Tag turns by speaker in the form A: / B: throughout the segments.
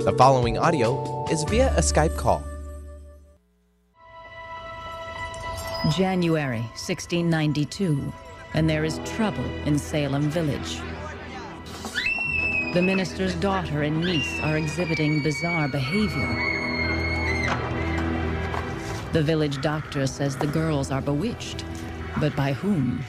A: The following audio is via a Skype call.
B: January 1692, and there is trouble in Salem Village. The minister's daughter and niece are exhibiting bizarre behavior. The village doctor says the girls are bewitched, but by whom?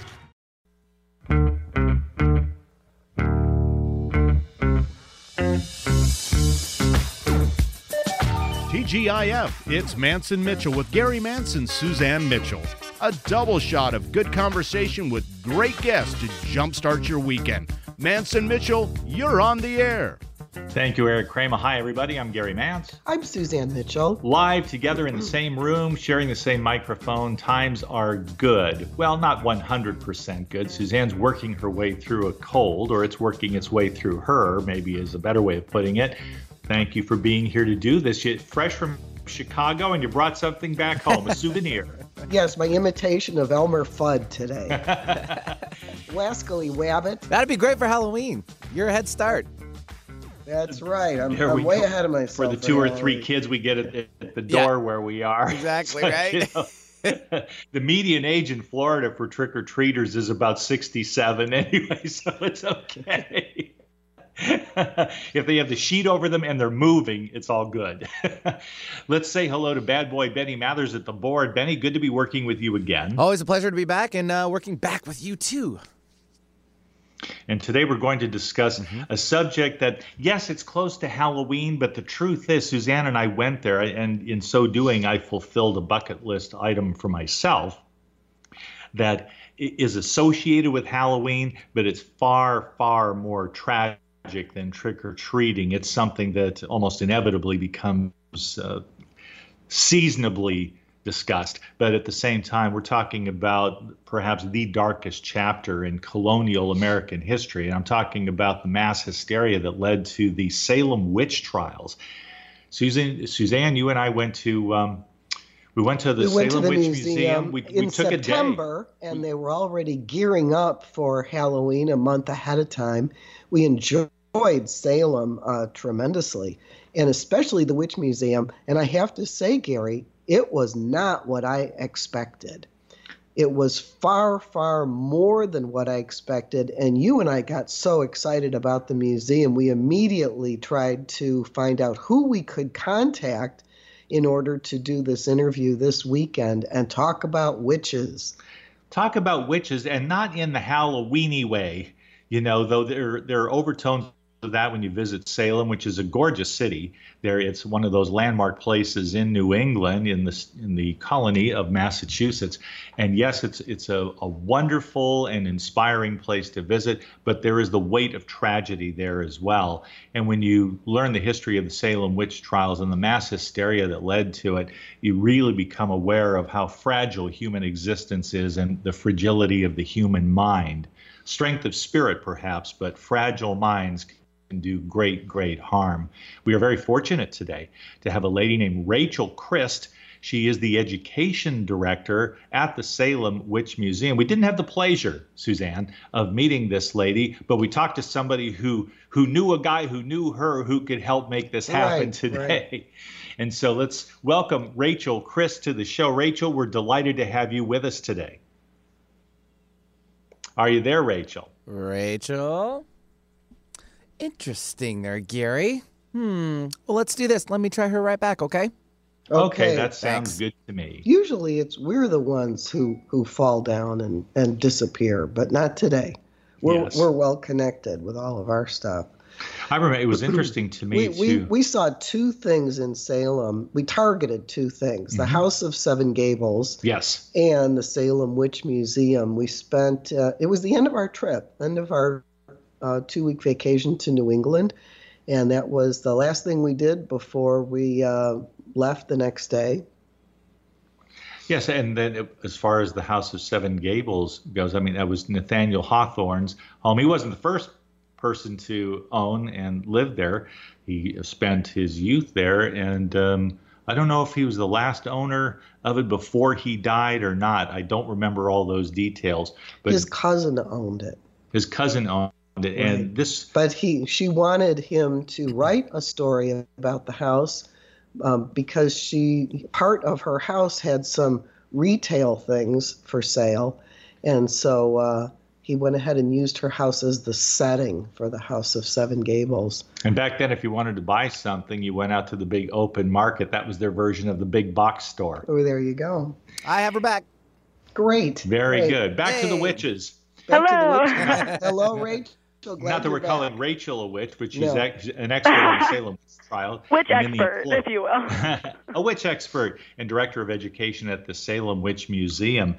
C: TGIF, it's Mance and Mitchell with Gary Mance, Suzanne Mitchell. A double shot of good conversation with great guests to jumpstart your weekend. Mance and Mitchell, you're on the air.
D: Thank you, Eric Kramer. Hi, everybody. I'm Gary Mance.
E: I'm Suzanne Mitchell.
D: Live together in the same room, sharing the same microphone. Times are good. Well, not 100% good. Suzanne's working her way through a cold, or it's working its way through her, maybe is a better way of putting it. Thank you for being here to do this. You're fresh from Chicago, and you brought something back home, a souvenir.
E: Yes, my imitation of Elmer Fudd today. Wascally Wabbit.
A: That'd be great for Halloween. You're a head start.
E: That's right. I'm, I'm way
D: go.
E: ahead of myself.
D: For the two or three kids we get at, at the
A: Yeah.
D: door where we are.
A: Exactly,
D: So,
A: right?
D: you know, the median age in Florida for trick or treaters is about 67 anyway, so it's okay. if they have the sheet over them and they're moving, it's all good. Let's say hello to bad boy Benny Mathers at the board. Benny, good to be working with you again.
A: Always a pleasure to be back and uh, working back with you too.
D: And today we're going to discuss a subject that, yes, it's close to Halloween, but the truth is, Suzanne and I went there, and in so doing, I fulfilled a bucket list item for myself that is associated with Halloween, but it's far, far more tragic than trick or treating. It's something that almost inevitably becomes uh, seasonably discussed. But at the same time, we're talking about perhaps the darkest chapter in colonial American history. And I'm talking about the mass hysteria that led to the Salem witch trials. Susan, Suzanne, you and I went to. Um, we went to the
E: we went to
D: Salem
E: the
D: Witch
E: museum,
D: Museum. We,
E: in
D: we took
E: September, and they were already gearing up for Halloween a month ahead of time. We enjoyed Salem uh, tremendously, and especially the Witch Museum. And I have to say, Gary, it was not what I expected. It was far, far more than what I expected. And you and I got so excited about the museum, we immediately tried to find out who we could contact in order to do this interview this weekend and talk about witches.
D: talk about witches, and not in the Halloweeny way. You know, though there there are overtones of that when you visit Salem, which is a gorgeous city. There, it's one of those landmark places in New England, in the in the colony of Massachusetts. And yes, it's it's a, a wonderful and inspiring place to visit, but there is the weight of tragedy there as well. And when you learn the history of the Salem witch trials and the mass hysteria that led to it, you really become aware of how fragile human existence is and the fragility of the human mind. Strength of spirit, perhaps, but fragile minds can do great, great harm. We are very fortunate today to have a lady named Rachel Christ. She is the education director at the Salem Witch Museum. We didn't have the pleasure, Suzanne, of meeting this lady, but we talked to somebody who who knew a guy who knew her who could help make this happen
E: Right,
D: today. And so let's welcome Rachel Christ to the show. Rachel, we're delighted to have you with us today. Are you there, Rachel?
A: Rachel. Interesting there, Gary. Hmm. Well, let's do this. Let me try her right back, okay?
D: Okay, that sounds
A: thanks.
D: good to me.
E: usually it's we're the ones who who fall down and and disappear, but not today. We're
D: Yes.
E: we're well connected with all of our stuff.
D: I remember it was interesting to me
E: we, we,
D: too.
E: we saw two things in Salem. We targeted two things: the
D: Mhm.
E: House of Seven Gables
D: yes.
E: and the Salem Witch Museum. We spent uh, it was the end of our trip, end of our uh, two week vacation to New England, and that was the last thing we did before we uh, left the next day.
D: Yes, and then it- as far as the House of Seven Gables goes, I mean, that was Nathaniel Hawthorne's home. He wasn't the first person to own and live there. He spent his youth there, and um, I don't know if he was the last owner of it before he died or not. I don't remember all those details, but
E: His cousin owned it.
D: his cousin owned it. And this,
E: but he she wanted him to write a story about the house um, because she part of her house had some retail things for sale, and so uh, he went ahead and used her house as the setting for the House of Seven Gables.
D: And back then, if you wanted to buy something, you went out to the big open market. That was their version of the big box store.
E: Oh, there you go.
A: I have her back.
E: Great.
D: Very
E: great.
D: good. Back
A: Hey.
D: to the witches.
E: Back to the
F: Hello.
E: witch- Hello, Rachel. Glad
D: Not that we're
E: back.
D: calling Rachel a witch, but she's
E: No.
D: ex- an expert on the Salem witch trial.
F: Witch
D: and in the
F: expert, if you will.
D: a witch expert and director of education at the Salem Witch Museum.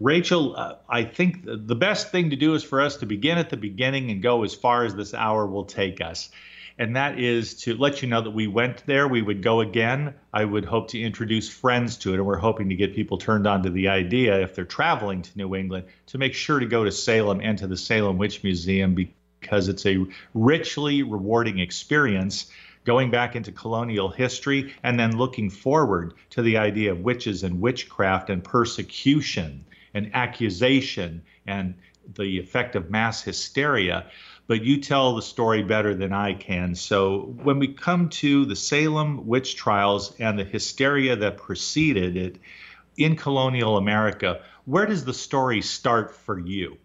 D: Rachel, uh, I think th- the best thing to do is for us to begin at the beginning and go as far as this hour will take us. And that is to let you know that we went there. We would go again. I would hope to introduce friends to it. And we're hoping to get people turned on to the idea, if they're traveling to New England, to make sure to go to Salem and to the Salem Witch Museum because it's a richly rewarding experience going back into colonial history and then looking forward to the idea of witches and witchcraft and persecution and accusation and the effect of mass hysteria. But you tell the story better than I can. So when we come to the Salem witch trials and the hysteria that preceded it in colonial America, where does the story start for you?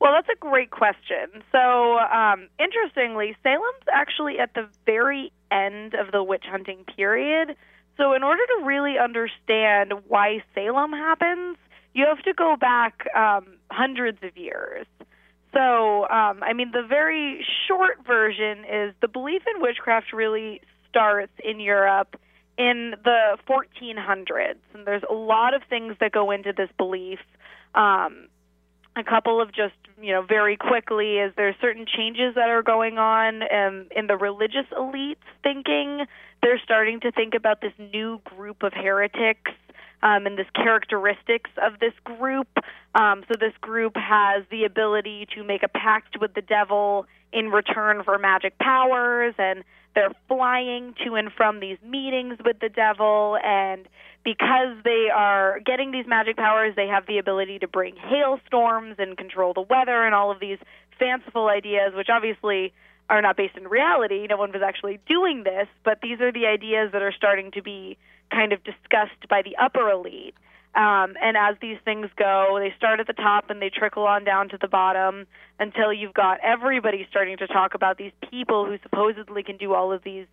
F: Well, that's a great question. So, um, interestingly, Salem's actually at the very end of the witch hunting period. So, in order to really understand why Salem happens, you have to go back um, hundreds of years. So, um, I mean, the very short version is the belief in witchcraft really starts in Europe in the 1400s, and there's a lot of things that go into this belief. Um, a couple of just you know very quickly is there certain changes that are going on um, in the religious elites thinking? They're starting to think about this new group of heretics um, and this characteristics of this group. Um, so this group has the ability to make a pact with the devil in return for magic powers and they're flying to and from these meetings with the devil and because they are getting these magic powers, they have the ability to bring hailstorms and control the weather and all of these fanciful ideas, which obviously are not based in reality. No one was actually doing this, but these are the ideas that are starting to be kind of discussed by the upper elite. Um, and as these things go, they start at the top and they trickle on down to the bottom until you've got everybody starting to talk about these people who supposedly can do all of these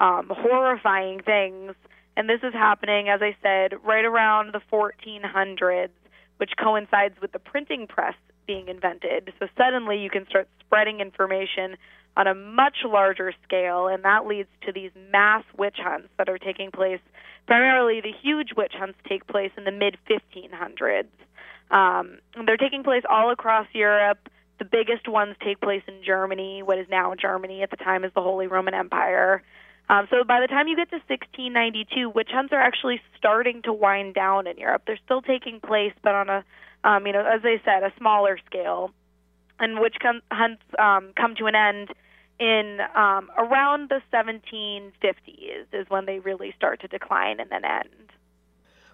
F: um, horrifying things. And this is happening, as I said, right around the 1400s, which coincides with the printing press being invented. So suddenly you can start spreading information on a much larger scale, and that leads to these mass witch hunts that are taking place. Primarily, the huge witch hunts take place in the mid 1500s. Um, they're taking place all across Europe. The biggest ones take place in Germany, what is now Germany at the time is the Holy Roman Empire. Um, so by the time you get to 1692, witch hunts are actually starting to wind down in Europe. They're still taking place, but on a, um, you know, as I said, a smaller scale. And which com- hunts um, come to an end in um, around the 1750s is when they really start to decline and then end.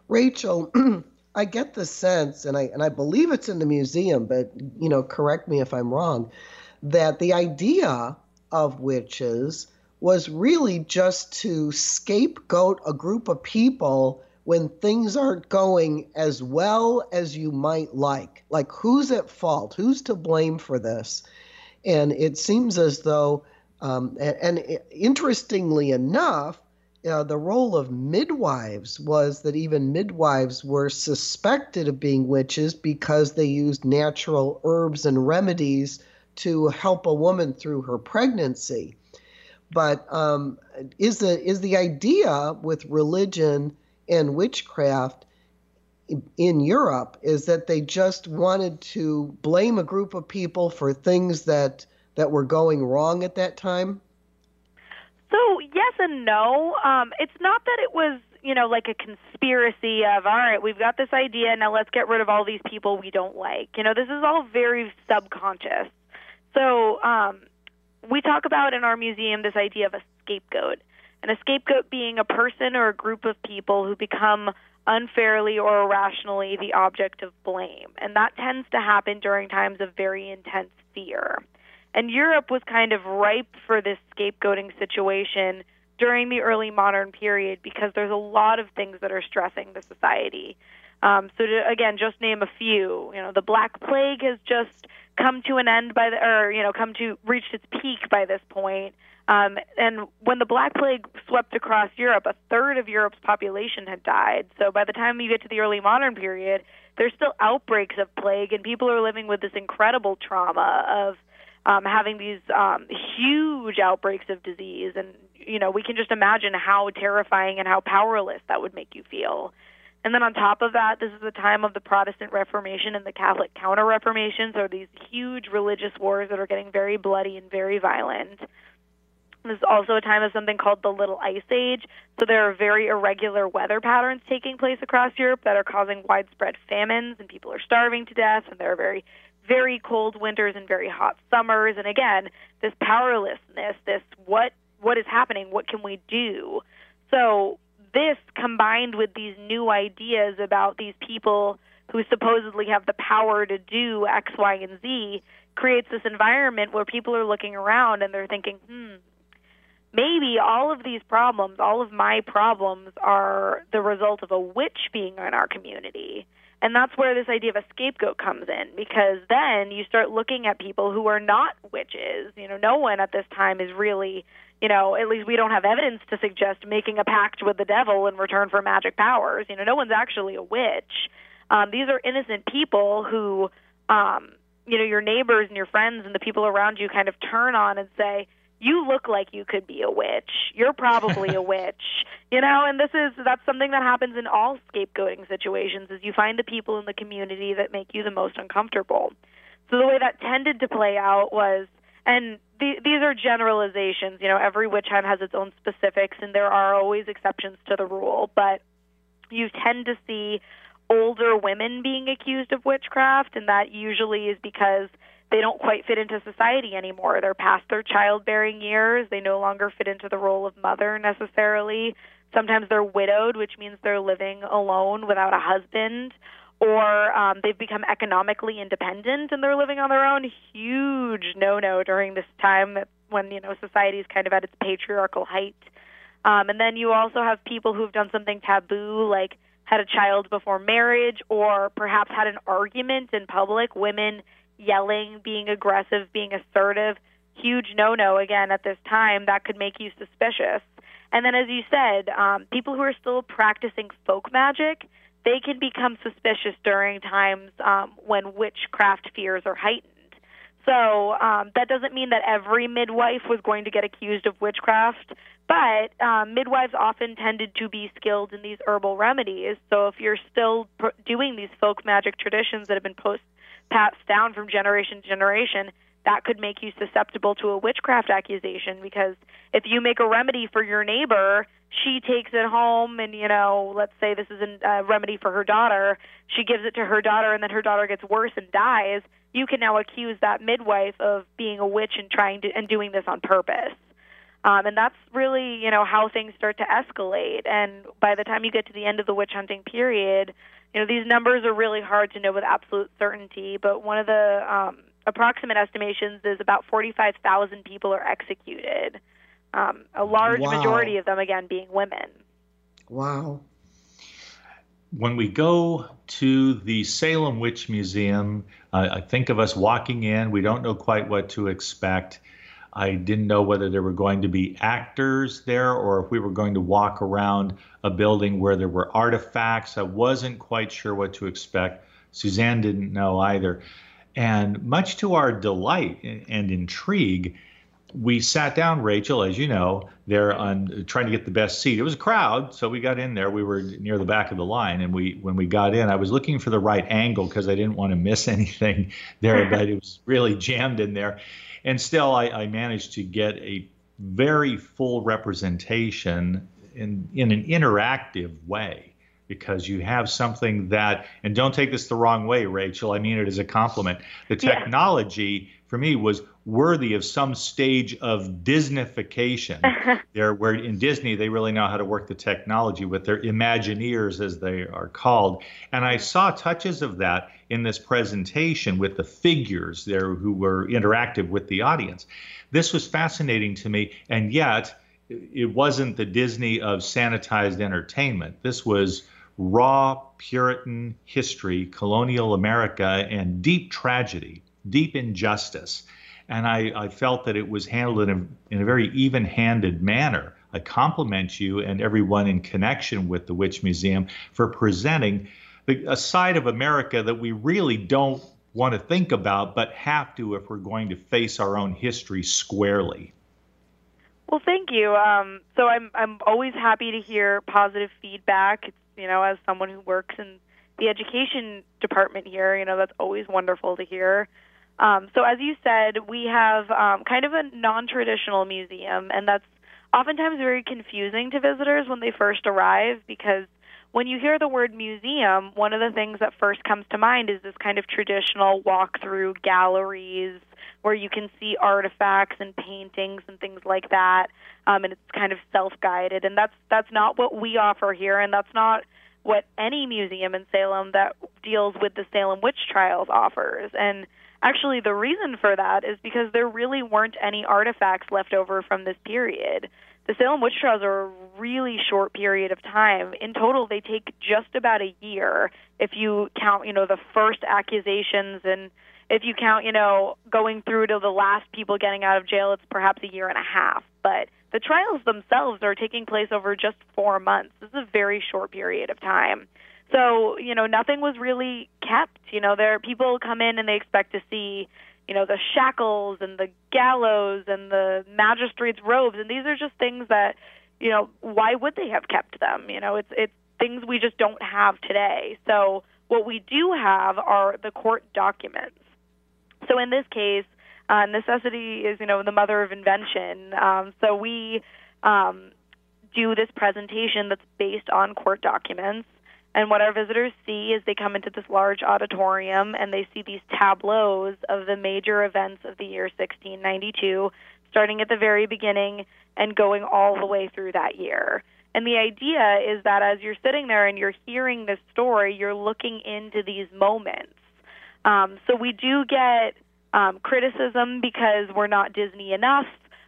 E: Rachel, I get the sense, and I and I believe it's in the museum, but you know, correct me if I'm wrong, that the idea of witches was really just to scapegoat a group of people when things aren't going as well as you might like. Like, who's at fault? Who's to blame for this? And it seems as though, um, and, and interestingly enough, uh, the role of midwives was that even midwives were suspected of being witches because they used natural herbs and remedies to help a woman through her pregnancy. But um, is the is the idea with religion and witchcraft in Europe is that they just wanted to blame a group of people for things that that were going wrong at that time?
F: So yes and no. Um, it's not that it was you know like a conspiracy of all right, we've got this idea now let's get rid of all these people we don't like. You know this is all very subconscious. So um, we talk about in our museum this idea of a scapegoat, and a scapegoat being a person or a group of people who become unfairly or irrationally the object of blame. And that tends to happen during times of very intense fear. And Europe was kind of ripe for this scapegoating situation during the early modern period because there's a lot of things that are stressing the society. Um, so to, again, just name a few. You know, the Black Plague has just come to an end by the, or you know, come to reached its peak by this point. Um, and when the Black Plague swept across Europe, a third of Europe's population had died. So by the time you get to the early modern period, there's still outbreaks of plague, and people are living with this incredible trauma of um, having these um, huge outbreaks of disease. And you know, we can just imagine how terrifying and how powerless that would make you feel. And then on top of that, this is the time of the Protestant Reformation and the Catholic Counter Reformation. So these huge religious wars that are getting very bloody and very violent. This is also a time of something called the Little Ice Age. So there are very irregular weather patterns taking place across Europe that are causing widespread famines, and people are starving to death, and there are very, very cold winters and very hot summers. And again, this powerlessness, this what what is happening, what can we do? So this combined with these new ideas about these people who supposedly have the power to do X, Y, and Z creates this environment where people are looking around and they're thinking, hmm, maybe all of these problems, all of my problems, are the result of a witch being in our community. And that's where this idea of a scapegoat comes in because then you start looking at people who are not witches. You know, no one at this time is really you know, at least we don't have evidence to suggest making a pact with the devil in return for magic powers. You know, no one's actually a witch. Um, these are innocent people who, um, you know, your neighbors and your friends and the people around you kind of turn on and say, you look like you could be a witch. You're probably a witch. You know, and this is that's something that happens in all scapegoating situations is you find the people in the community that make you the most uncomfortable. So the way that tended to play out was and the, these are generalizations. You know, every witch hunt has its own specifics, and there are always exceptions to the rule. But you tend to see older women being accused of witchcraft, and that usually is because they don't quite fit into society anymore. They're past their childbearing years. They no longer fit into the role of mother necessarily. Sometimes they're widowed, which means they're living alone without a husband or um, they've become economically independent and they're living on their own. Huge no-no during this time when you know society is kind of at its patriarchal height. Um, and then you also have people who've done something taboo, like had a child before marriage, or perhaps had an argument in public. Women yelling, being aggressive, being assertive. Huge no-no again at this time that could make you suspicious. And then, as you said, um, people who are still practicing folk magic they can become suspicious during times um, when witchcraft fears are heightened. So um, that doesn't mean that every midwife was going to get accused of witchcraft, but um, midwives often tended to be skilled in these herbal remedies. So if you're still pr- doing these folk magic traditions that have been post- passed down from generation to generation, that could make you susceptible to a witchcraft accusation because if you make a remedy for your neighbor she takes it home and you know let's say this is a remedy for her daughter she gives it to her daughter and then her daughter gets worse and dies you can now accuse that midwife of being a witch and trying to and doing this on purpose. Um, and that's really you know how things start to escalate. And by the time you get to the end of the witch hunting period you know these numbers are really hard to know with absolute certainty but one of the um, approximate estimations is about 45,000 people are executed um, a large wow. majority of them, again, being women.
E: Wow.
D: When we go to the Salem Witch Museum, uh, I think of us walking in. We don't know quite what to expect. I didn't know whether there were going to be actors there or if we were going to walk around a building where there were artifacts. I wasn't quite sure what to expect. Suzanne didn't know either. And much to our delight and intrigue, we sat down, Rachel, as you know, there on trying to get the best seat. It was a crowd, so we got in there. We were near the back of the line, and we when we got in, I was looking for the right angle because I didn't want to miss anything there, but it was really jammed in there. And still, I, I managed to get a very full representation in in an interactive way because you have something that and don't take this the wrong way rachel i mean it as a compliment the technology for me was worthy of some stage of Disneyfication. there, where in Disney they really know how to work the technology with their Imagineers, as they are called, and I saw touches of that in this presentation with the figures there who were interactive with the audience. This was fascinating to me, and yet it wasn't the Disney of sanitized entertainment. This was raw Puritan history, colonial America, and deep tragedy, deep injustice. And I, I felt that it was handled in a, in a very even handed manner. I compliment you and everyone in connection with the Witch Museum for presenting the, a side of America that we really don't want to think about, but have to if we're going to face our own history squarely.
F: Well, thank you. Um, so I'm I'm always happy to hear positive feedback. You know, as someone who works in the education department here, you know, that's always wonderful to hear. Um, so as you said, we have um, kind of a non-traditional museum, and that's oftentimes very confusing to visitors when they first arrive because when you hear the word museum, one of the things that first comes to mind is this kind of traditional walk through galleries where you can see artifacts and paintings and things like that, um, and it's kind of self-guided. And that's that's not what we offer here, and that's not what any museum in Salem that deals with the Salem witch trials offers. And actually, the reason for that is because there really weren't any artifacts left over from this period. The Salem witch trials are a really short period of time. In total, they take just about a year if you count, you know, the first accusations and if you count, you know, going through to the last people getting out of jail, it's perhaps a year and a half. But the trials themselves are taking place over just four months. This is a very short period of time. So, you know, nothing was really kept. You know, there people come in and they expect to see, you know, the shackles and the gallows and the magistrate's robes, and these are just things that, you know, why would they have kept them? You know, it's it's things we just don't have today. So, what we do have are the court documents. So in this case, uh, necessity is, you know, the mother of invention. Um, so we um, do this presentation that's based on court documents. And what our visitors see is they come into this large auditorium and they see these tableaus of the major events of the year 1692, starting at the very beginning and going all the way through that year. And the idea is that as you're sitting there and you're hearing this story, you're looking into these moments um, so we do get um, criticism because we're not Disney enough.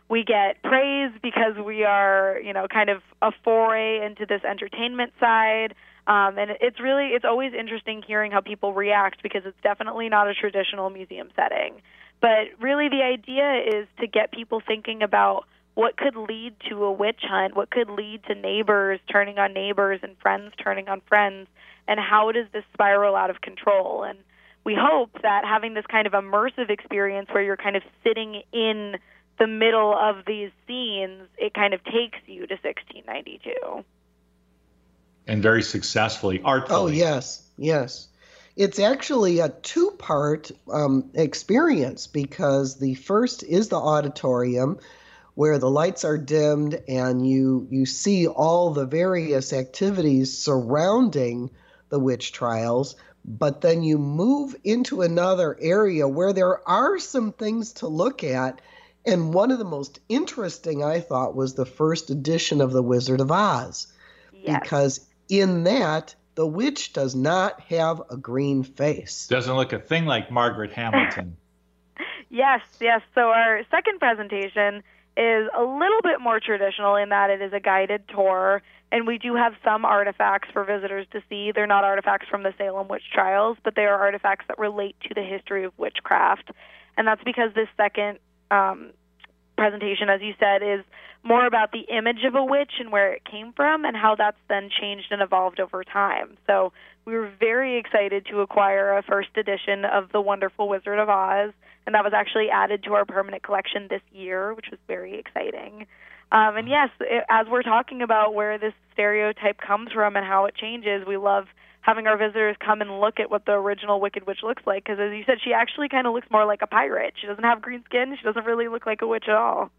F: We get praise because we are, you know, kind of a foray into this entertainment side. Um, and it's really, it's always interesting hearing how people react because it's definitely not a traditional museum setting. But really, the idea is to get people thinking about what could lead to a witch hunt, what could lead to neighbors turning on neighbors and friends turning on friends, and how does this spiral out of control? And we hope that having this kind of immersive experience where you're kind of sitting in the middle of these scenes, it kind of takes you to 1692.
D: And very successfully, artfully.
E: Oh, yes, yes. It's actually a two part um, experience because the first is the auditorium where the lights are dimmed and you, you see all the various activities surrounding the witch trials but then you move into another area where there are some things to look at. And one of the most interesting, I thought, was the first edition of The Wizard of Oz.
F: Yes.
E: Because in that, the witch does not have a green face.
D: Doesn't look a thing like Margaret Hamilton.
F: yes, yes. So our second presentation is a little bit more traditional in that it is a guided tour and we do have some artifacts for visitors to see. They're not artifacts from the Salem witch trials, but they are artifacts that relate to the history of witchcraft. And that's because this second um, presentation, as you said, is more about the image of a witch and where it came from and how that's then changed and evolved over time. So we were very excited to acquire a first edition of The Wonderful Wizard of Oz, and that was actually added to our permanent collection this year, which was very exciting. Um, and yes, it, as we're talking about where this stereotype comes from and how it changes, we love having our visitors come and look at what the original Wicked Witch looks like. Because as you said, she actually kind of looks more like a pirate. She doesn't have green skin. She doesn't really look like a witch at all.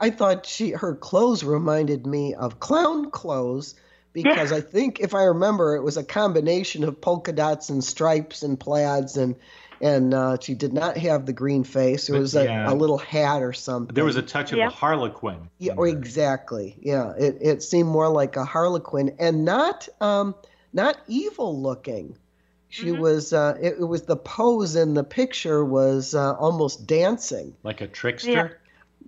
E: I thought she her clothes reminded me of clown clothes because yeah. I think if I remember, it was a combination of polka dots and stripes and plaids and and uh, she did not have the green face. It
D: But,
E: was a,
D: yeah.
E: a little hat or something.
D: There was a touch of
F: Yeah.
D: a Harlequin.
E: Yeah, or exactly. Yeah, it, it seemed more like a harlequin and not um not evil looking. She
F: Mhm.
E: was uh it, it was the pose in the picture was uh, almost dancing.
D: like a trickster.
F: Yeah.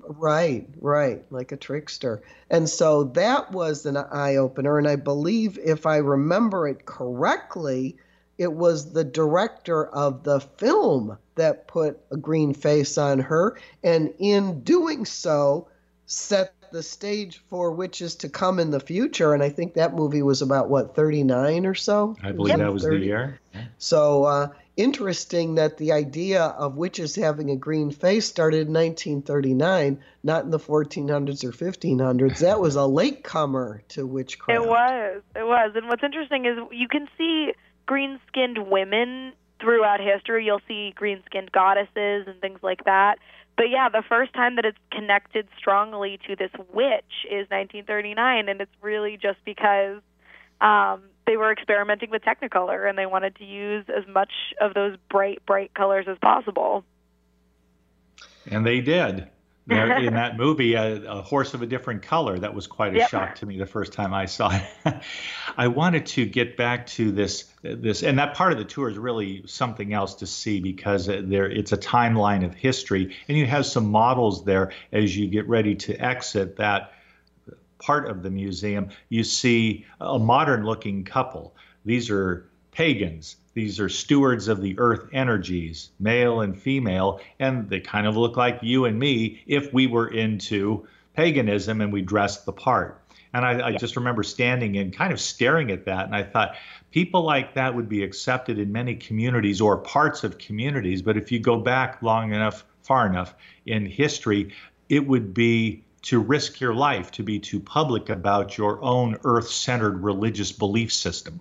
E: Right, right, like a trickster. And so that was an eye opener and I believe if I remember it correctly, it was the director of the film that put a green face on her and in doing so set the stage for witches to come in the future and i think that movie was about what 39 or so
D: I believe that was the year.
E: so uh, interesting that the idea of witches having a green face started in 1939 not in the 1400s or 1500s that was a latecomer to witchcraft
F: It was. It was. And what's interesting is you can see green skinned women throughout history. You'll see green skinned goddesses and things like that. But yeah, the first time that it's connected strongly to this witch is 1939, and it's really just because um, they were experimenting with Technicolor and they wanted to use as much of those bright, bright colors as possible.
D: And they did. There, in that movie, a, a horse of a different color. That was quite a
F: Yep.
D: shock to me the first time I saw it. I wanted to get back to this, this, and that part of the tour is really something else to see because uh, there it's a timeline of history, and you have some models there as you get ready to exit that part of the museum. You see a modern-looking couple. These are pagans. These are stewards of the earth energies, male and female, and they kind of look like you and me if we were into paganism and we dressed the part. And I, I just remember standing and kind of staring at that, and I thought, people like that would be accepted in many communities or parts of communities, but if you go back long enough, far enough in history, it would be to risk your life to be too public about your own earth centered religious belief system.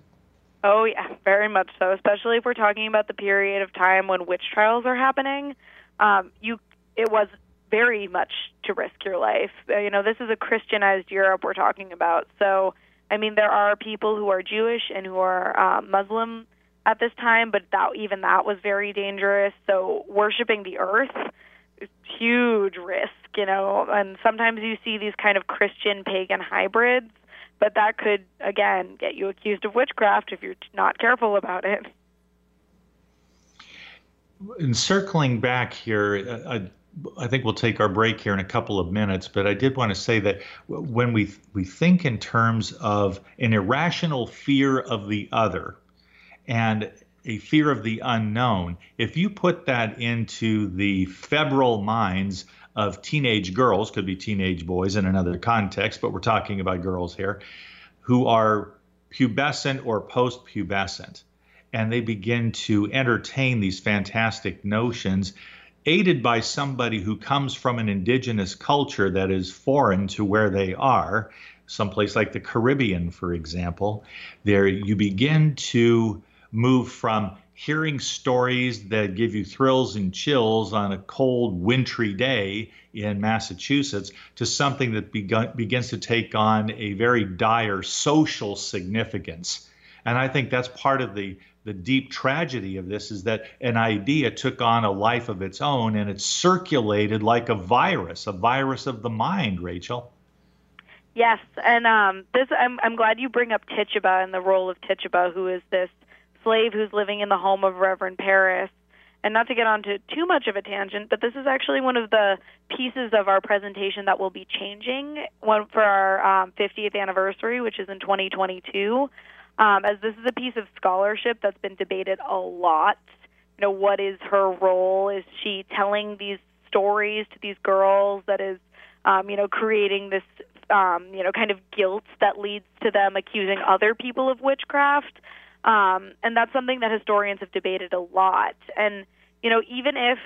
F: Oh yeah, very much so. Especially if we're talking about the period of time when witch trials are happening. Um, you, it was very much to risk your life. Uh, you know, this is a Christianized Europe we're talking about. So, I mean, there are people who are Jewish and who are um, Muslim at this time, but that even that was very dangerous. So, worshiping the earth is huge risk. You know, and sometimes you see these kind of Christian pagan hybrids but that could again get you accused of witchcraft if you're not careful about it.
D: And circling back here, I, I think we'll take our break here in a couple of minutes, but I did want to say that when we we think in terms of an irrational fear of the other and a fear of the unknown, if you put that into the febrile minds of teenage girls, could be teenage boys in another context, but we're talking about girls here, who are pubescent or post-pubescent, and they begin to entertain these fantastic notions, aided by somebody who comes from an indigenous culture that is foreign to where they are, someplace like the Caribbean, for example, there you begin to move from hearing stories that give you thrills and chills on a cold, wintry day in Massachusetts to something that begun, begins to take on a very dire social significance. And I think that's part of the the deep tragedy of this is that an idea took on a life of its own and it circulated like a virus, a virus of the mind, Rachel.
F: Yes, and um, this I'm I'm glad you bring up Tituba and the role of Tituba, who is this slave who's living in the home of Reverend Parris. And not to get onto too much of a tangent, but this is actually one of the pieces of our presentation that will be changing one for our um, 50th anniversary, which is in 2022. Um, as this is a piece of scholarship that's been debated a lot. You know, what is her role? Is she telling these stories to these girls that is, um, you know, creating this, um, you know, kind of guilt that leads to them accusing other people of witchcraft? Um, and that's something that historians have debated a lot. And, you know, even if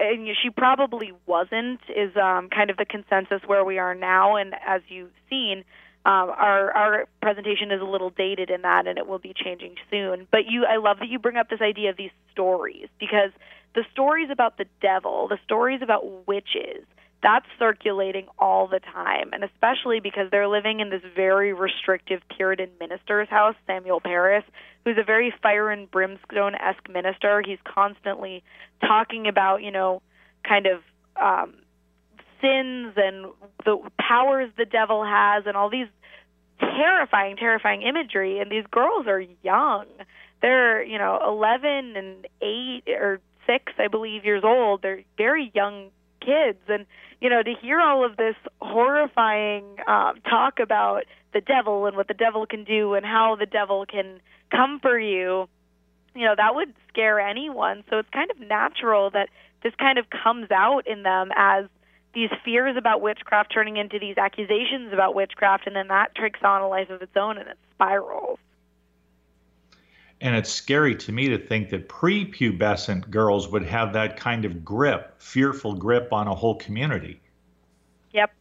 F: and she probably wasn't, is um, kind of the consensus where we are now. And as you've seen, um, our our presentation is a little dated in that, and it will be changing soon. But you, I love that you bring up this idea of these stories because the stories about the devil, the stories about witches, that's circulating all the time. And especially because they're living in this very restrictive Puritan minister's house, Samuel Parris, who's a very fire and brimstone esque minister. He's constantly talking about, you know, kind of um, sins and the powers the devil has and all these terrifying, terrifying imagery. And these girls are young. They're, you know, 11 and 8 or 6, I believe, years old. They're very young kids. And, you know, to hear all of this horrifying um, talk about the devil and what the devil can do and how the devil can come for you, you know, that would scare anyone. So it's kind of natural that this kind of comes out in them as these fears about witchcraft turning into these accusations about witchcraft, and then that takes on a life of its own and it spirals.
D: And it's scary to me to think that prepubescent girls would have that kind of grip, fearful grip on a whole community.
F: Yep.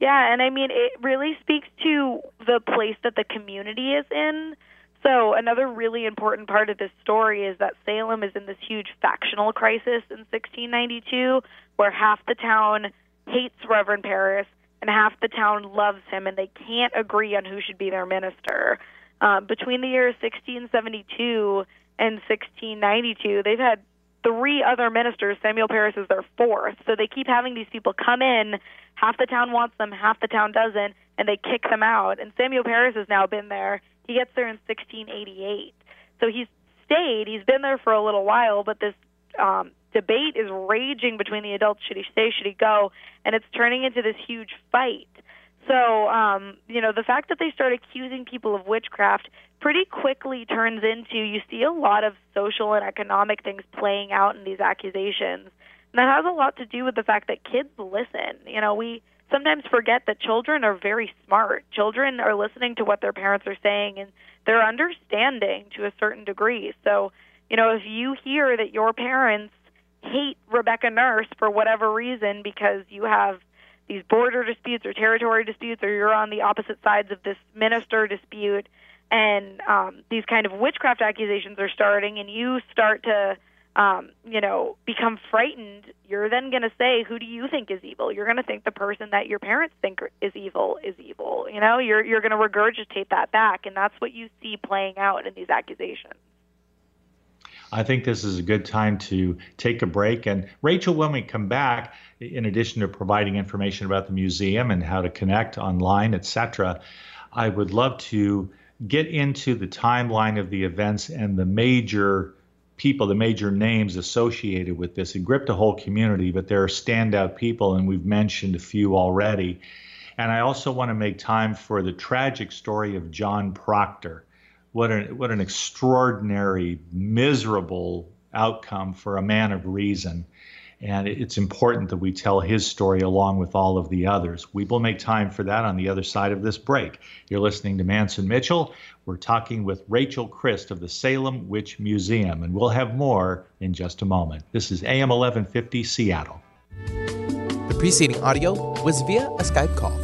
F: Yeah, and I mean, it really speaks to the place that the community is in. So, another really important part of this story is that Salem is in this huge factional crisis in 1692, where half the town hates Reverend Parris and half the town loves him, and they can't agree on who should be their minister. Um, between the years 1672 and 1692, they've had three other ministers. Samuel Parris is their fourth. So they keep having these people come in. Half the town wants them, half the town doesn't, and they kick them out. And Samuel Parris has now been there. He gets there in 1688. So he's stayed. He's been there for a little while, but this um, debate is raging between the adults. Should he stay? Should he go? And it's turning into this huge fight. So, um, you know, the fact that they start accusing people of witchcraft pretty quickly turns into you see a lot of social and economic things playing out in these accusations. And that has a lot to do with the fact that kids listen. You know, we sometimes forget that children are very smart. Children are listening to what their parents are saying and they're understanding to a certain degree. So, you know, if you hear that your parents hate Rebecca Nurse for whatever reason because you have these border disputes or territory disputes, or you're on the opposite sides of this minister dispute, and um, these kind of witchcraft accusations are starting, and you start to, um, you know, become frightened, you're then going to say, "Who do you think is evil?" You're going to think the person that your parents think is evil is evil. You know, you're you're going to regurgitate that back, and that's what you see playing out in these accusations.
D: I think this is a good time to take a break. And Rachel, when we come back, in addition to providing information about the museum and how to connect online, etc., I would love to get into the timeline of the events and the major people, the major names associated with this. It gripped a whole community, but there are standout people, and we've mentioned a few already. And I also want to make time for the tragic story of John Proctor what an what an extraordinary, miserable outcome for a man of reason. And it's important that we tell his story along with all of the others. We will make time for that on the other side of this break. You're listening to Mance and Mitchell. We're talking with Rachel Christ of the Salem Witch Museum, and we'll have more in just a moment. This is AM 1150 Seattle.
A: The preceding audio was via a Skype call.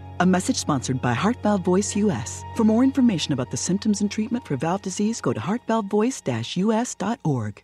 G: A message sponsored by Heart Valve Voice US. For more information about the symptoms and treatment for valve disease, go to heartvalvevoice-us.org.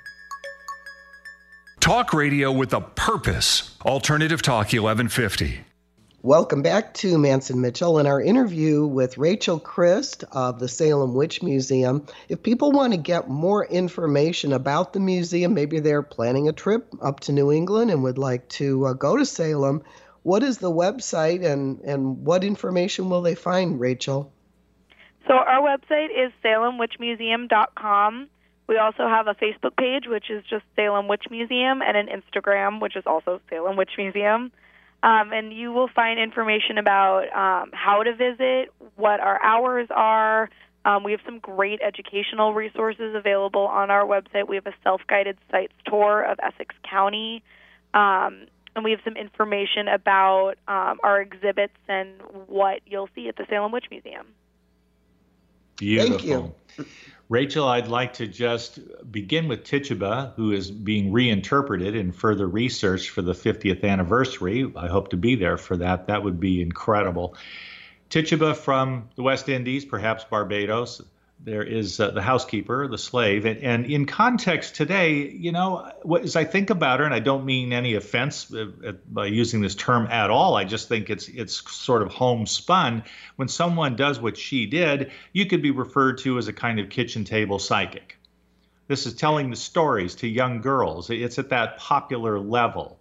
H: Talk radio with a purpose. Alternative Talk 1150.
E: Welcome back to Mance and Mitchell and our interview with Rachel Christ of the Salem Witch Museum. If people want to get more information about the museum, maybe they're planning a trip up to New England and would like to uh, go to Salem, what is the website and, and what information will they find, Rachel?
F: So our website is salemwitchmuseum.com. We also have a Facebook page, which is just Salem Witch Museum, and an Instagram, which is also Salem Witch Museum. Um, and you will find information about um, how to visit, what our hours are. Um, we have some great educational resources available on our website. We have a self guided sites tour of Essex County. Um, and we have some information about um, our exhibits and what you'll see at the Salem Witch Museum.
D: Beautiful.
E: Thank you.
D: Rachel, I'd like to just begin with Tituba, who is being reinterpreted in further research for the 50th anniversary. I hope to be there for that. That would be incredible. Tituba from the West Indies, perhaps Barbados. There is uh, the housekeeper, the slave. And, and, in context today, you know, what, as I think about her, and I don't mean any offense uh, by using this term at all, I just think it's it's sort of homespun. When someone does what she did, you could be referred to as a kind of kitchen table psychic. This is telling the stories to young girls. It's at that popular level.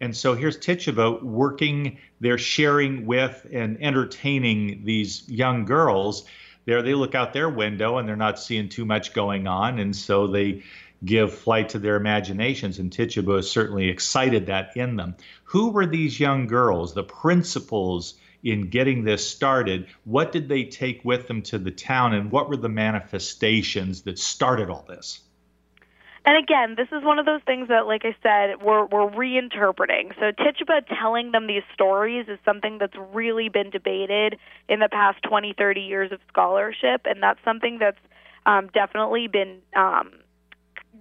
D: And so here's Tituba working, they're sharing with and entertaining these young girls there they look out their window and they're not seeing too much going on, and so they give flight to their imaginations. And Tituba certainly excited that in them. Who were these young girls? The principals in getting this started. What did they take with them to the town, and what were the manifestations that started all this?
F: And again, this is one of those things that, like I said, we're, we're reinterpreting. So Tituba telling them these stories is something that's really been debated in the past 20, 30 years of scholarship, and that's something that's um, definitely been um,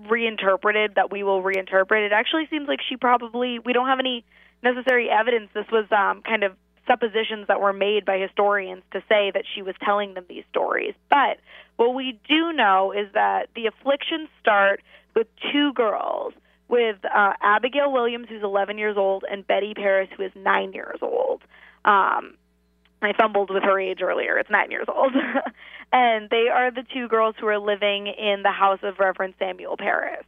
F: reinterpreted, that we will reinterpret. It actually seems like she probably, we don't have any necessary evidence. This was um, kind of suppositions that were made by historians to say that she was telling them these stories. But what we do know is that the afflictions start with two girls, with uh, Abigail Williams, who's 11 years old, and Betty Parris, who is nine years old. Um, I fumbled with her age earlier. It's nine years old. and they are the two girls who are living in the house of Reverend Samuel Parris.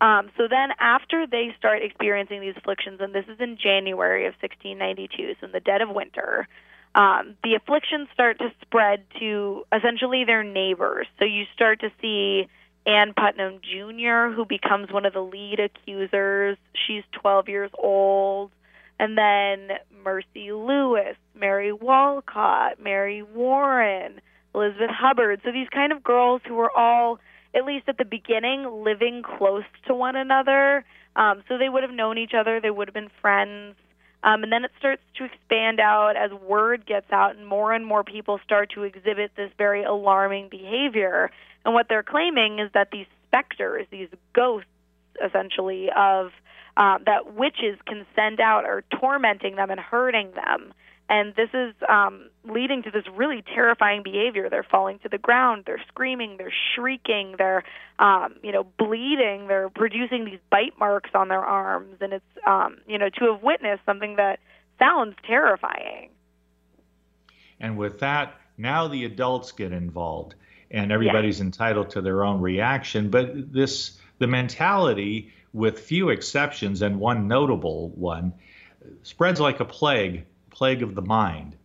F: Um, so then, after they start experiencing these afflictions, and this is in January of 1692, so in the dead of winter, um, the afflictions start to spread to essentially their neighbors. So you start to see Ann Putnam Jr., who becomes one of the lead accusers. She's 12 years old. And then Mercy Lewis, Mary Walcott, Mary Warren, Elizabeth Hubbard. So these kind of girls who were all, at least at the beginning, living close to one another. Um, so they would have known each other, they would have been friends. Um, and then it starts to expand out as word gets out, and more and more people start to exhibit this very alarming behavior. And what they're claiming is that these specters, these ghosts, essentially, of uh, that witches can send out are tormenting them and hurting them. And this is um, leading to this really terrifying behavior. They're falling to the ground, they're screaming, they're shrieking, they're, um, you know, bleeding, they're producing these bite marks on their arms, and it's, um, you know, to have witnessed something that sounds terrifying.
D: And with that, now the adults get involved, and everybody's yeah. entitled to their own reaction. But this, the mentality, with few exceptions and one notable one, spreads like a plague, plague of the mind.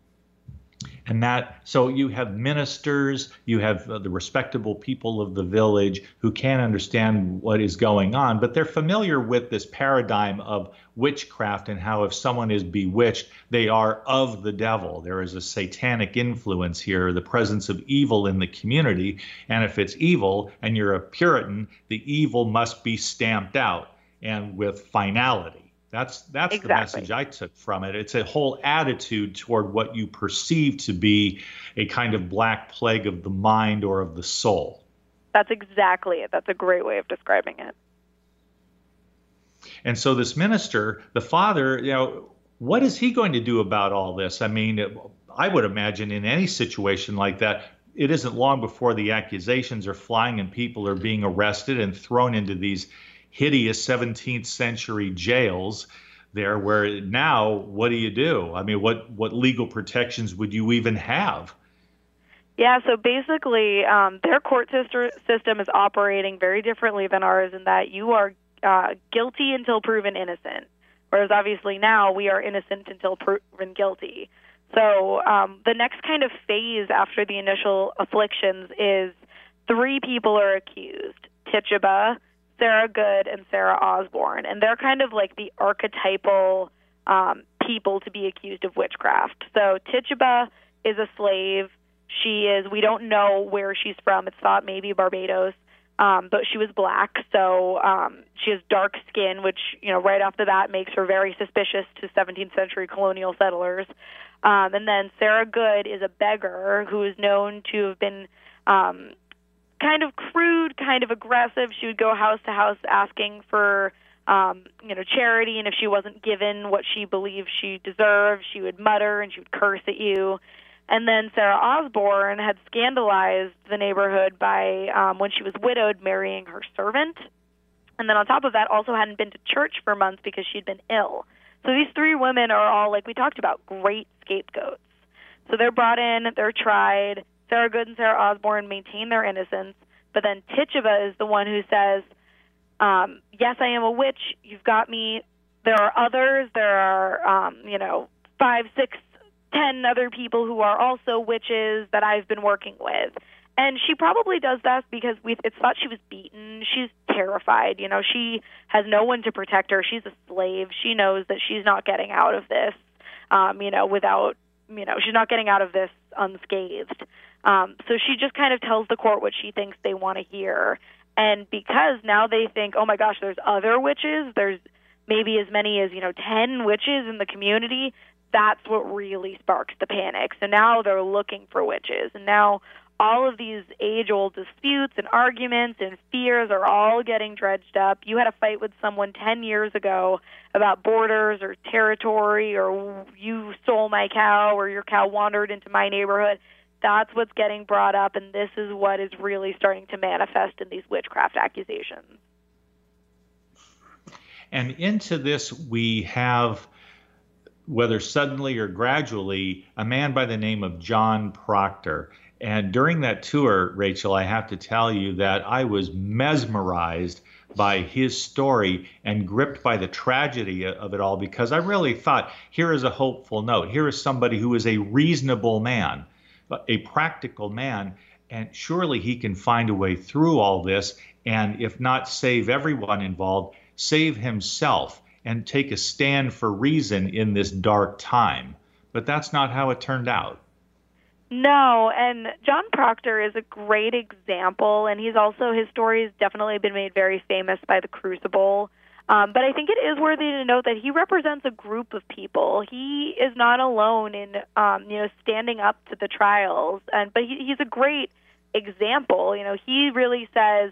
D: And that so you have ministers you have uh, the respectable people of the village who can't understand what is going on but they're familiar with this paradigm of witchcraft and how if someone is bewitched they are of the devil. There is a satanic influence here the presence of evil in the community. And if it's evil and you're a puritan the evil must be stamped out and with finality that's that's exactly. the message I took from it. It's a whole attitude toward what you perceive to be a kind of black plague of the mind or of the soul.
F: That's exactly it. That's a great way of describing it.
D: And so this minister, the father, you know, what is he going to do about all this? I mean, I would imagine in any situation like that, it isn't long before the accusations are flying and people are being arrested and thrown into these hideous 17th century jails there where now what do you do? I mean what what legal protections would you even have?
F: Yeah so basically um, their court system is operating very differently than ours in that you are uh, guilty until proven innocent whereas obviously now we are innocent until proven guilty. So um, the next kind of phase after the initial afflictions is three people are accused tituba Sarah Good and Sarah Osborne, and they're kind of like the archetypal um, people to be accused of witchcraft. So Tituba is a slave. She is. We don't know where she's from. It's thought maybe Barbados, um, but she was black, so um, she has dark skin, which you know right off the bat makes her very suspicious to 17th century colonial settlers. Um, and then Sarah Good is a beggar who is known to have been um, kind of crude, kind of aggressive. She would go house to house asking for um, you know, charity, and if she wasn't given what she believed she deserved, she would mutter and she would curse at you. And then Sarah Osborne had scandalized the neighborhood by, um, when she was widowed, marrying her servant. And then on top of that, also hadn't been to church for months because she'd been ill. So these three women are all, like we talked about, great scapegoats. So they're brought in, they're tried, Sarah Good and Sarah Osborne maintain their innocence, but then Tituba is the one who says, um, "Yes, I am a witch. You've got me. There are others. There are, um, you know, five, six, ten other people who are also witches that I've been working with." And she probably does that because we it's thought she was beaten. She's terrified. You know, she has no one to protect her. She's a slave. She knows that she's not getting out of this. Um, you know, without you know, she's not getting out of this unscathed. Um, so she just kind of tells the court what she thinks they want to hear. And because now they think, oh my gosh, there's other witches, there's maybe as many as, you know, 10 witches in the community, that's what really sparks the panic. So now they're looking for witches. And now all of these age old disputes and arguments and fears are all getting dredged up. You had a fight with someone 10 years ago about borders or territory, or you stole my cow, or your cow wandered into my neighborhood that's what's getting brought up, and this is what is really starting to manifest in these witchcraft accusations.
D: And into this, we have, whether suddenly or gradually, a man by the name of John Proctor. And during that tour, Rachel, I have to tell you that I was mesmerized by his story and gripped by the tragedy of it all because I really thought here is a hopeful note. Here is somebody who is a reasonable man a practical man, and surely he can find a way through all this, and if not save everyone involved, save himself and take a stand for reason in this dark time. But that's not how it turned out.
F: No, and John Proctor is a great example, and he's also his story has definitely been made very famous by the Crucible. Um, but I think it is worthy to note that he represents a group of people. He is not alone in, um, you know, standing up to the trials. And but he, he's a great example. You know, he really says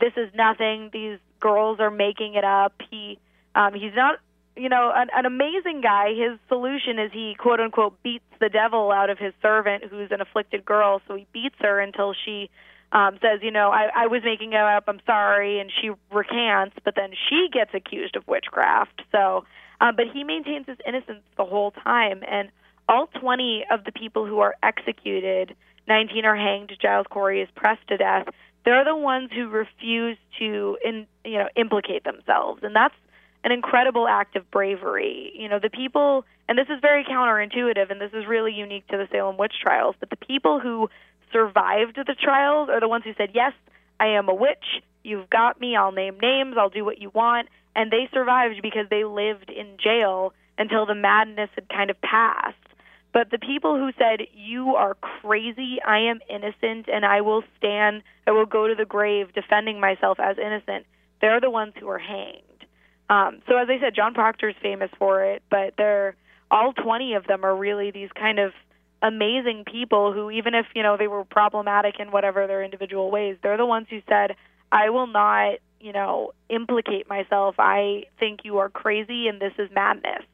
F: this is nothing. These girls are making it up. He um, he's not, you know, an, an amazing guy. His solution is he quote unquote beats the devil out of his servant, who's an afflicted girl. So he beats her until she um, says, you know, I, I was making it up, I'm sorry, and she recants, but then she gets accused of witchcraft. So, um, but he maintains his innocence the whole time, and all 20 of the people who are executed, 19 are hanged, Giles Corey is pressed to death. They're the ones who refuse to, in, you know, implicate themselves, and that's an incredible act of bravery. You know, the people, and this is very counterintuitive, and this is really unique to the Salem witch trials, but the people who survived the trials are the ones who said, Yes, I am a witch. You've got me. I'll name names. I'll do what you want. And they survived because they lived in jail until the madness had kind of passed. But the people who said, You are crazy, I am innocent, and I will stand, I will go to the grave defending myself as innocent, they're the ones who are hanged. Um, so, as I said, John Proctor's famous for it, but they're all 20 of them are really these kind of amazing people who, even if, you know, they were problematic in whatever their individual ways, they're the ones who said, I will not, you know, implicate myself. I think you are crazy and this is madness.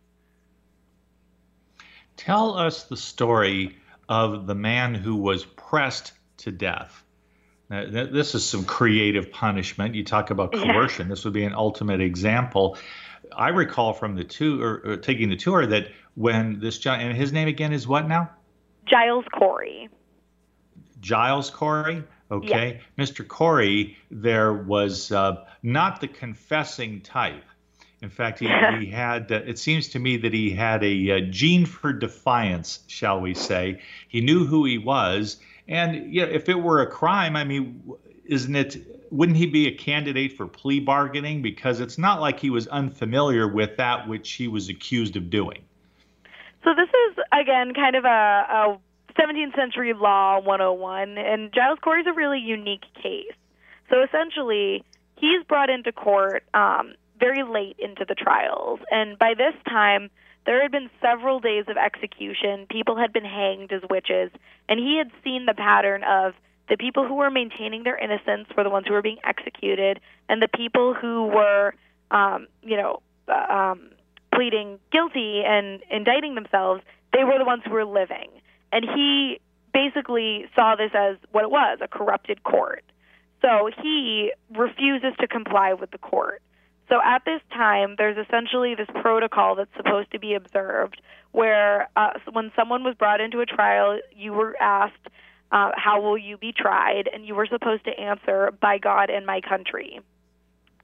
D: Tell us the story of the man who was pressed to death. Now, this is some creative punishment. You talk about coercion. Yeah. This would be an ultimate example. I recall from the tour, or, or taking the tour, that when this John and his name again is what now?
F: Giles Corey.
D: Giles Corey. Okay, Mr. Corey, there was uh, not the confessing type. In fact, he, he had, uh, it seems to me that he had a, a, uh, gene for defiance, shall we say. He knew who he was. And you know, if it were a crime, I mean, isn't it, wouldn't he be a candidate for plea bargaining? Because it's not like he was unfamiliar with that which he was accused of doing.
F: So this is, again, kind of a, a 17th century law 101, and Giles Corey's a really unique case. So essentially, he's brought into court um, very late into the trials, and by this time, there had been several days of execution. People had been hanged as witches, and he had seen the pattern of the people who were maintaining their innocence were the ones who were being executed, and the people who were, um, you know, uh, um, pleading guilty and indicting themselves, they were the ones who were living. And he basically saw this as what it was a corrupted court. So he refuses to comply with the court. So at this time, there's essentially this protocol that's supposed to be observed where uh, when someone was brought into a trial, you were asked, uh, How will you be tried? And you were supposed to answer, By God and my country.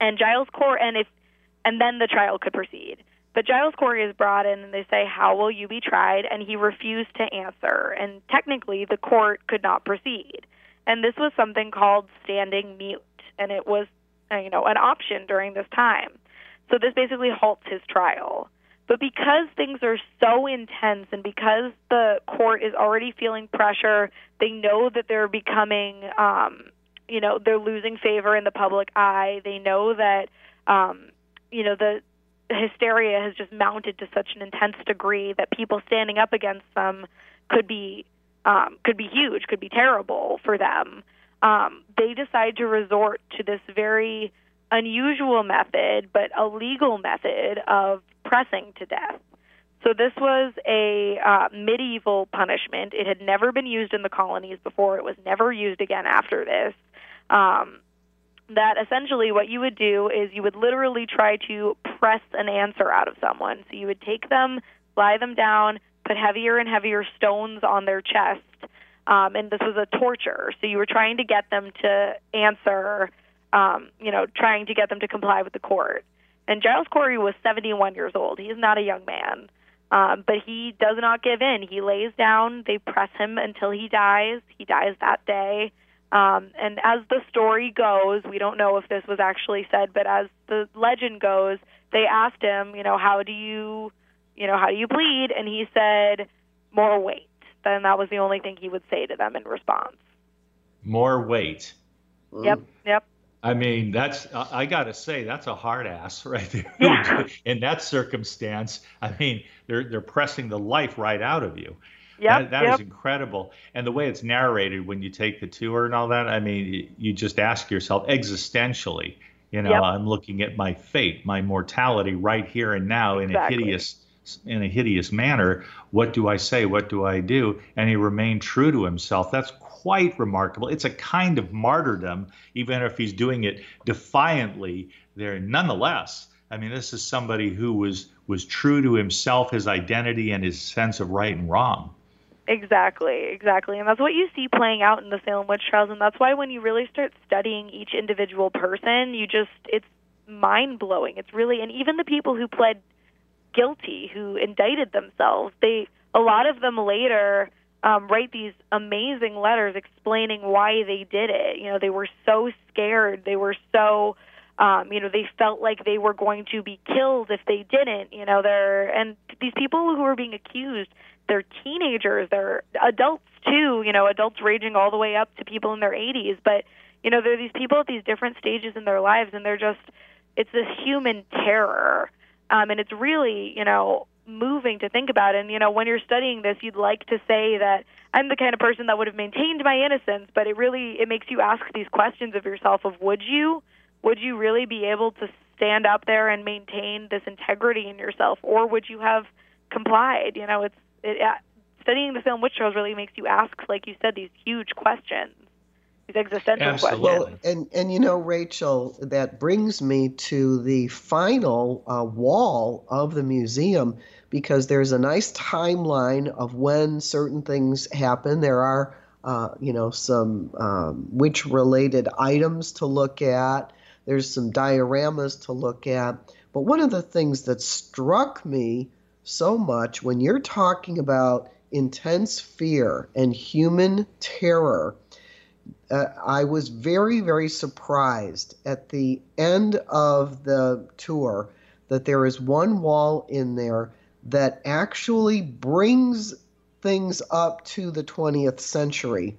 F: And Giles Court, and if, and then the trial could proceed. But Giles Corey is brought in and they say, How will you be tried? And he refused to answer. And technically, the court could not proceed. And this was something called standing mute. And it was, uh, you know, an option during this time. So this basically halts his trial. But because things are so intense and because the court is already feeling pressure, they know that they're becoming, um, you know, they're losing favor in the public eye. They know that, um, you know, the hysteria has just mounted to such an intense degree that people standing up against them could be um, could be huge, could be terrible for them. Um, they decide to resort to this very unusual method, but a legal method of pressing to death. So this was a uh, medieval punishment. It had never been used in the colonies before. It was never used again after this. Um, that essentially what you would do is you would literally try to press an answer out of someone. So you would take them, lie them down, put heavier and heavier stones on their chest, um, and this was a torture. So you were trying to get them to answer, um, you know, trying to get them to comply with the court. And Giles Corey was 71 years old. He is not a young man. Um, but he does not give in. He lays down. They press him until he dies. He dies that day. Um, and as the story goes, we don't know if this was actually said, but as the legend goes, they asked him, you know, how do you, you know, how do you plead? And he said, more weight. Then that was the only thing he would say to them in response.
D: More weight.
F: Yep, yep.
D: I mean, that's I got to say that's a hard ass right there.
F: Yeah.
D: in that circumstance, I mean, they're they're pressing the life right out of you.
F: Yep,
D: that, that
F: yep.
D: is incredible. And the way it's narrated when you take the tour and all that, I mean, you just ask yourself existentially, you know,
F: Yep.
D: I'm looking at my fate, my mortality right here and now in a hideous in a hideous manner. What do I say? What do I do? And he remained true to himself. That's quite remarkable. It's a kind of martyrdom, even if he's doing it defiantly. There, nonetheless, I mean, this is somebody who was was true to himself, his identity, and his sense of right and wrong.
F: Exactly, exactly. And that's what you see playing out in the Salem witch trials. And that's why when you really start studying each individual person, you just, it's mind blowing. It's really, and even the people who pled guilty, who indicted themselves, they a lot of them later um, write these amazing letters explaining why they did it. You know, they were so scared. They were so, um, you know, they felt like they were going to be killed if they didn't. You know, they're and these people who were being accused, they're teenagers, they're adults too. You know, adults ranging all the way up to people in their 80s. But you know, there are these people at these different stages in their lives, and they're just, it's this human terror. Um, and it's really, you know, moving to think about. And, you know, when you're studying this, you'd like to say that I'm the kind of person that would have maintained my innocence, but it really, it makes you ask these questions of yourself of would you, would you really be able to stand up there and maintain this integrity in yourself, or would you have complied? You know, it's, it, uh, studying the Salem witch trials really makes you ask, like you said, these huge questions these existential
D: Absolutely.
F: questions.
E: Well, and and you know, Rachel, that brings me to the final uh, wall of the museum because there's a nice timeline of when certain things happen. There are, uh, you know, some um, witch-related items to look at. There's some dioramas to look at. But one of the things that struck me so much when you're talking about intense fear and human terror uh, I was very, very surprised at the end of the tour that there is one wall in there that actually brings things up to the 20th century.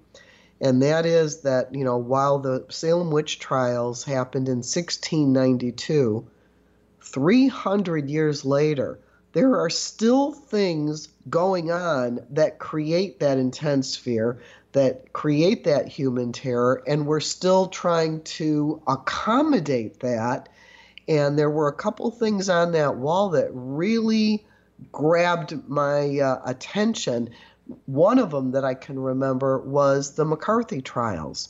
E: And that is that, you know, while the Salem witch trials happened in 1692, 300 years later, there are still things going on that create that intense fear that create that human terror, and we're still trying to accommodate that. And there were a couple things on that wall that really grabbed my uh, attention. One of them that I can remember was the McCarthy trials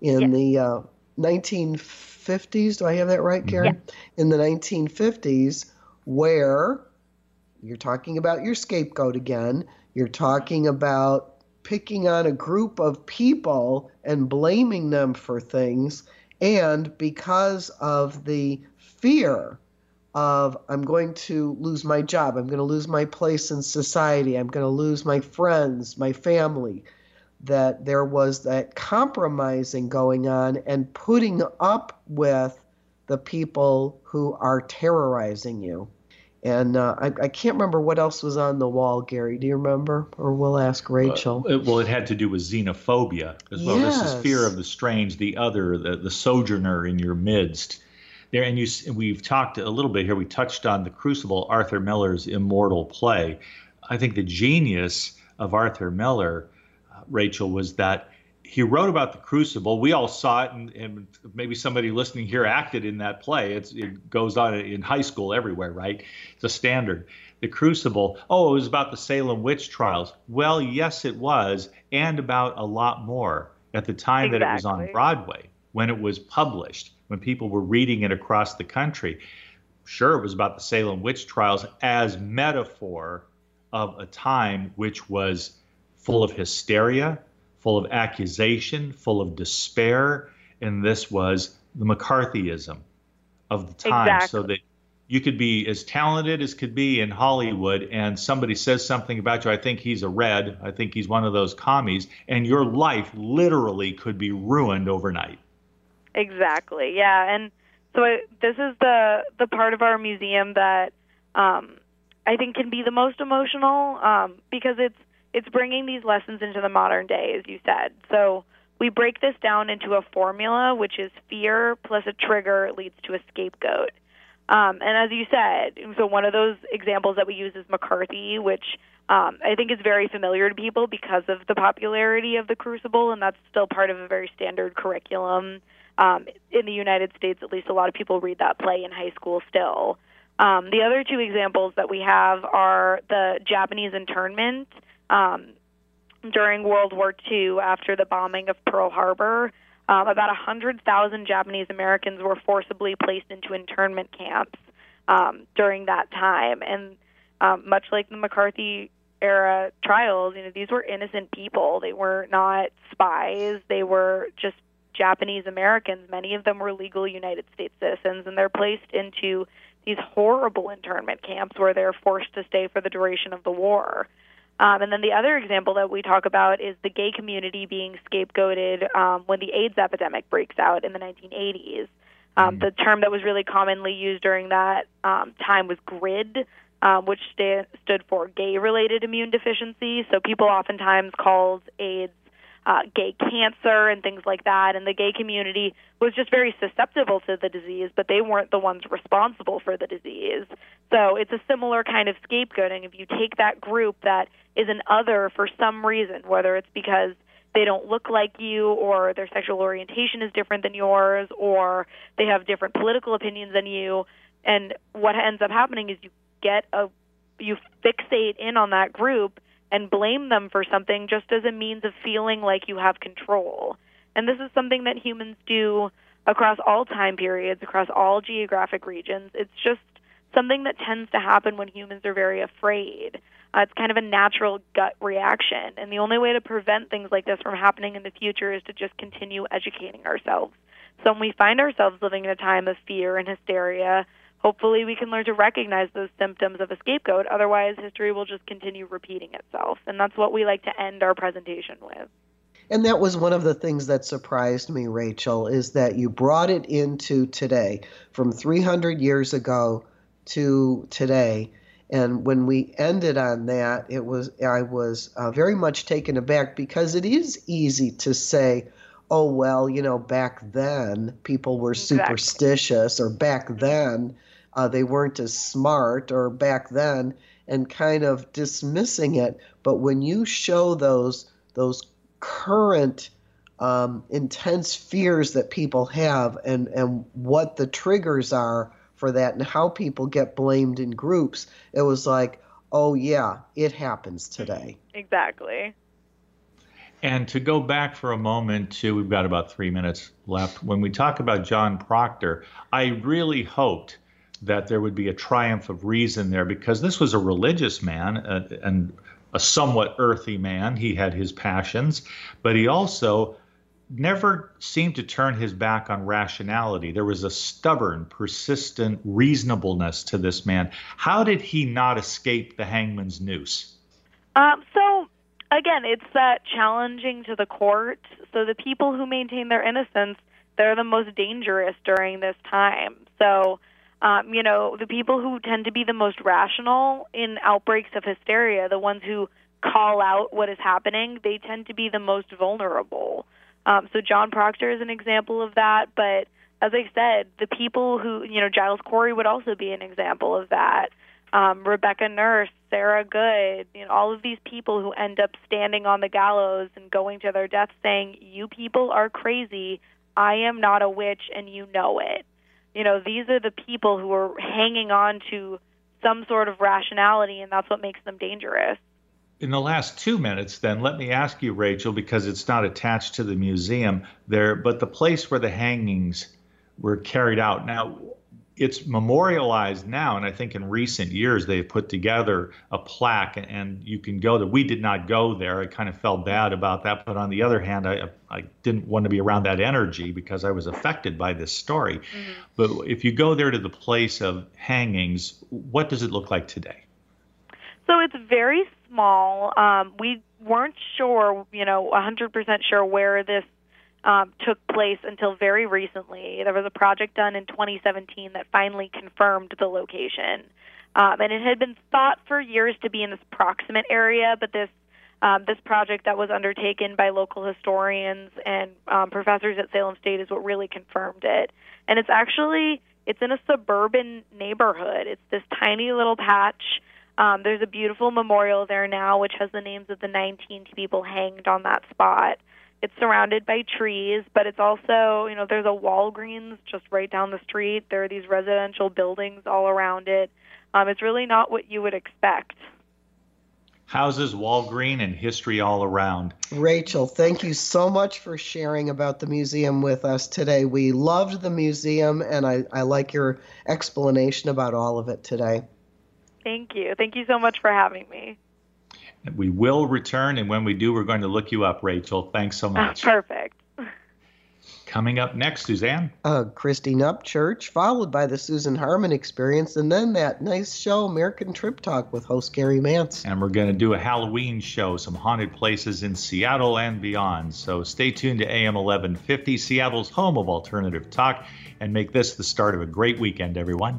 E: in
F: Yeah.
E: the uh, 1950s. Do I have that right, Karen? Yeah. In the 1950s, where you're talking about your scapegoat again, you're talking about picking on a group of people and blaming them for things. And because of the fear of, I'm going to lose my job, I'm going to lose my place in society, I'm going to lose my friends, my family, that there was that compromising going on and putting up with the people who are terrorizing you. And uh, I, I can't remember what else was on the wall, Gary. Do you remember? Or we'll ask Rachel.
D: Uh, well, it had to do with xenophobia as well. This is fear of the strange, the other, the, the sojourner in your midst. There, and you, we've talked a little bit here. We touched on the Crucible, Arthur Miller's immortal play. I think the genius of Arthur Miller, uh, Rachel, was that he wrote about the Crucible. We all saw it, and, and maybe somebody listening here acted in that play. It's, it goes on in high school everywhere, right? It's a standard. The Crucible. Oh, it was about the Salem witch trials. Well, yes, it was, and about a lot more at the time that it was on Broadway when it was published, when people were reading it across the country. Sure, it was about the Salem witch trials as metaphor of a time which was full of hysteria, full of accusation, full of despair, and this was the McCarthyism of the time. So that you could be as talented as could be in Hollywood, and somebody says something about you. I think he's a red. I think he's one of those commies, and your life literally could be ruined overnight.
F: Exactly. Yeah, and so I, this is the the part of our museum that um, I think can be the most emotional um, because it's it's bringing these lessons into the modern day, as you said. So we break this down into a formula, which is fear plus a trigger leads to a scapegoat. Um, and as you said, so one of those examples that we use is McCarthy, which um, I think is very familiar to people because of the popularity of the Crucible, and that's still part of a very standard curriculum um, in the United States. At least a lot of people read that play in high school still. Um, the other two examples that we have are the Japanese internment um, during World War II after the bombing of Pearl Harbor. Um, about 100,000 Japanese Americans were forcibly placed into internment camps um, during that time. And um, much like the McCarthy era trials, you know, these were innocent people. They were not spies. They were just Japanese Americans. Many of them were legal United States citizens, and they're placed into these horrible internment camps where they're forced to stay for the duration of the war. Um, and then the other example that we talk about is the gay community being scapegoated um, when the AIDS epidemic breaks out in the 1980s. Um, mm. The term that was really commonly used during that um, time was GRID, um, which st- stood for gay related immune deficiency. So people oftentimes called AIDS uh, gay cancer and things like that. And the gay community was just very susceptible to the disease, but they weren't the ones responsible for the disease. So it's a similar kind of scapegoating. If you take that group that is an other for some reason, whether it's because they don't look like you or their sexual orientation is different than yours or they have different political opinions than you and what ends up happening is you get a you fixate in on that group and blame them for something just as a means of feeling like you have control. And this is something that humans do across all time periods, across all geographic regions. It's just something that tends to happen when humans are very afraid. Uh, it's kind of a natural gut reaction. And the only way to prevent things like this from happening in the future is to just continue educating ourselves. So when we find ourselves living in a time of fear and hysteria, hopefully we can learn to recognize those symptoms of a scapegoat. Otherwise, history will just continue repeating itself. And that's what we like to end our presentation with.
E: And that was one of the things that surprised me, Rachel, is that you brought it into today from 300 years ago to today. And when we ended on that, it was I was uh, very much taken aback because it is easy to say, "Oh well, you know, back then people were superstitious," or "Back then uh, they weren't as smart or back then and kind of dismissing it. But when you show those those current um, intense fears that people have and and what the triggers are for that and how people get blamed in groups it was like oh yeah it happens today.
F: Exactly.
D: And to go back for a moment to we've got about three minutes left. When we talk about john proctor i really hoped that there would be a triumph of reason there because this was a religious man uh, and a somewhat earthy man. He had his passions, but he also never seemed to turn his back on rationality. There was a stubborn, persistent reasonableness to this man. How did he not escape the hangman's noose?
F: Um, so, again, it's that challenging to the court. So, the people who maintain their innocence, they're the most dangerous during this time. So, um, you know, the people who tend to be the most rational in outbreaks of hysteria, the ones who call out what is happening, they tend to be the most vulnerable. Um, so John Proctor is an example of that, but as I said, the people who, you know, Giles Corey would also be an example of that. Um, Rebecca Nurse, Sarah Good, you know, all of these people who end up standing on the gallows and going to their death saying, You people are crazy. I am not a witch and you know it you know, these are the people who are hanging on to some sort of rationality, and that's what makes them dangerous.
D: In the last two minutes, then, let me ask you, Rachel, because it's not attached to the museum there, but the place where the hangings were carried out. Now, it's memorialized now, and I think in recent years they've put together a plaque, and you can go there. We did not go there. I kind of felt bad about that, but on the other hand, I I didn't want to be around that energy because I was affected by this story. Mm-hmm. But if you go there to the place of hangings, what does it look like today?
F: So it's very small. Um, we weren't sure, you know, 100% sure where this um, took place until very recently. There was a project done in 2017 that finally confirmed the location. Um, and it had been thought for years to be in this proximate area, but this um, this project that was undertaken by local historians and um, professors at Salem State is what really confirmed it. And it's actually it's in a suburban neighborhood. It's this tiny little patch. Um, there's a beautiful memorial there now, which has the names of the 19 people hanged on that spot. It's surrounded by trees, but it's also, you know, there's a Walgreens just right down the street. There are these residential buildings all around it. Um, it's really not what you would expect.
D: Houses, Walgreen, and history all around.
E: Rachel, thank you so much for sharing about the museum with us today. We loved the museum, and I, I like your explanation about all of it today.
F: Thank you. Thank you so much for having me.
D: We will return, and when we do, we're going to look you up, Rachel. Thanks so much.
F: Perfect.
D: Coming up next, Suzanne.
E: Uh, Christy Upchurch, followed by the Susan Harmon Experience, and then that nice show, American Trip Talk, with host Gary Mance.
D: And we're going to do a Halloween show, some haunted places in Seattle and beyond. So stay tuned to AM 1150, Seattle's home of alternative talk, and make this the start of a great weekend, everyone.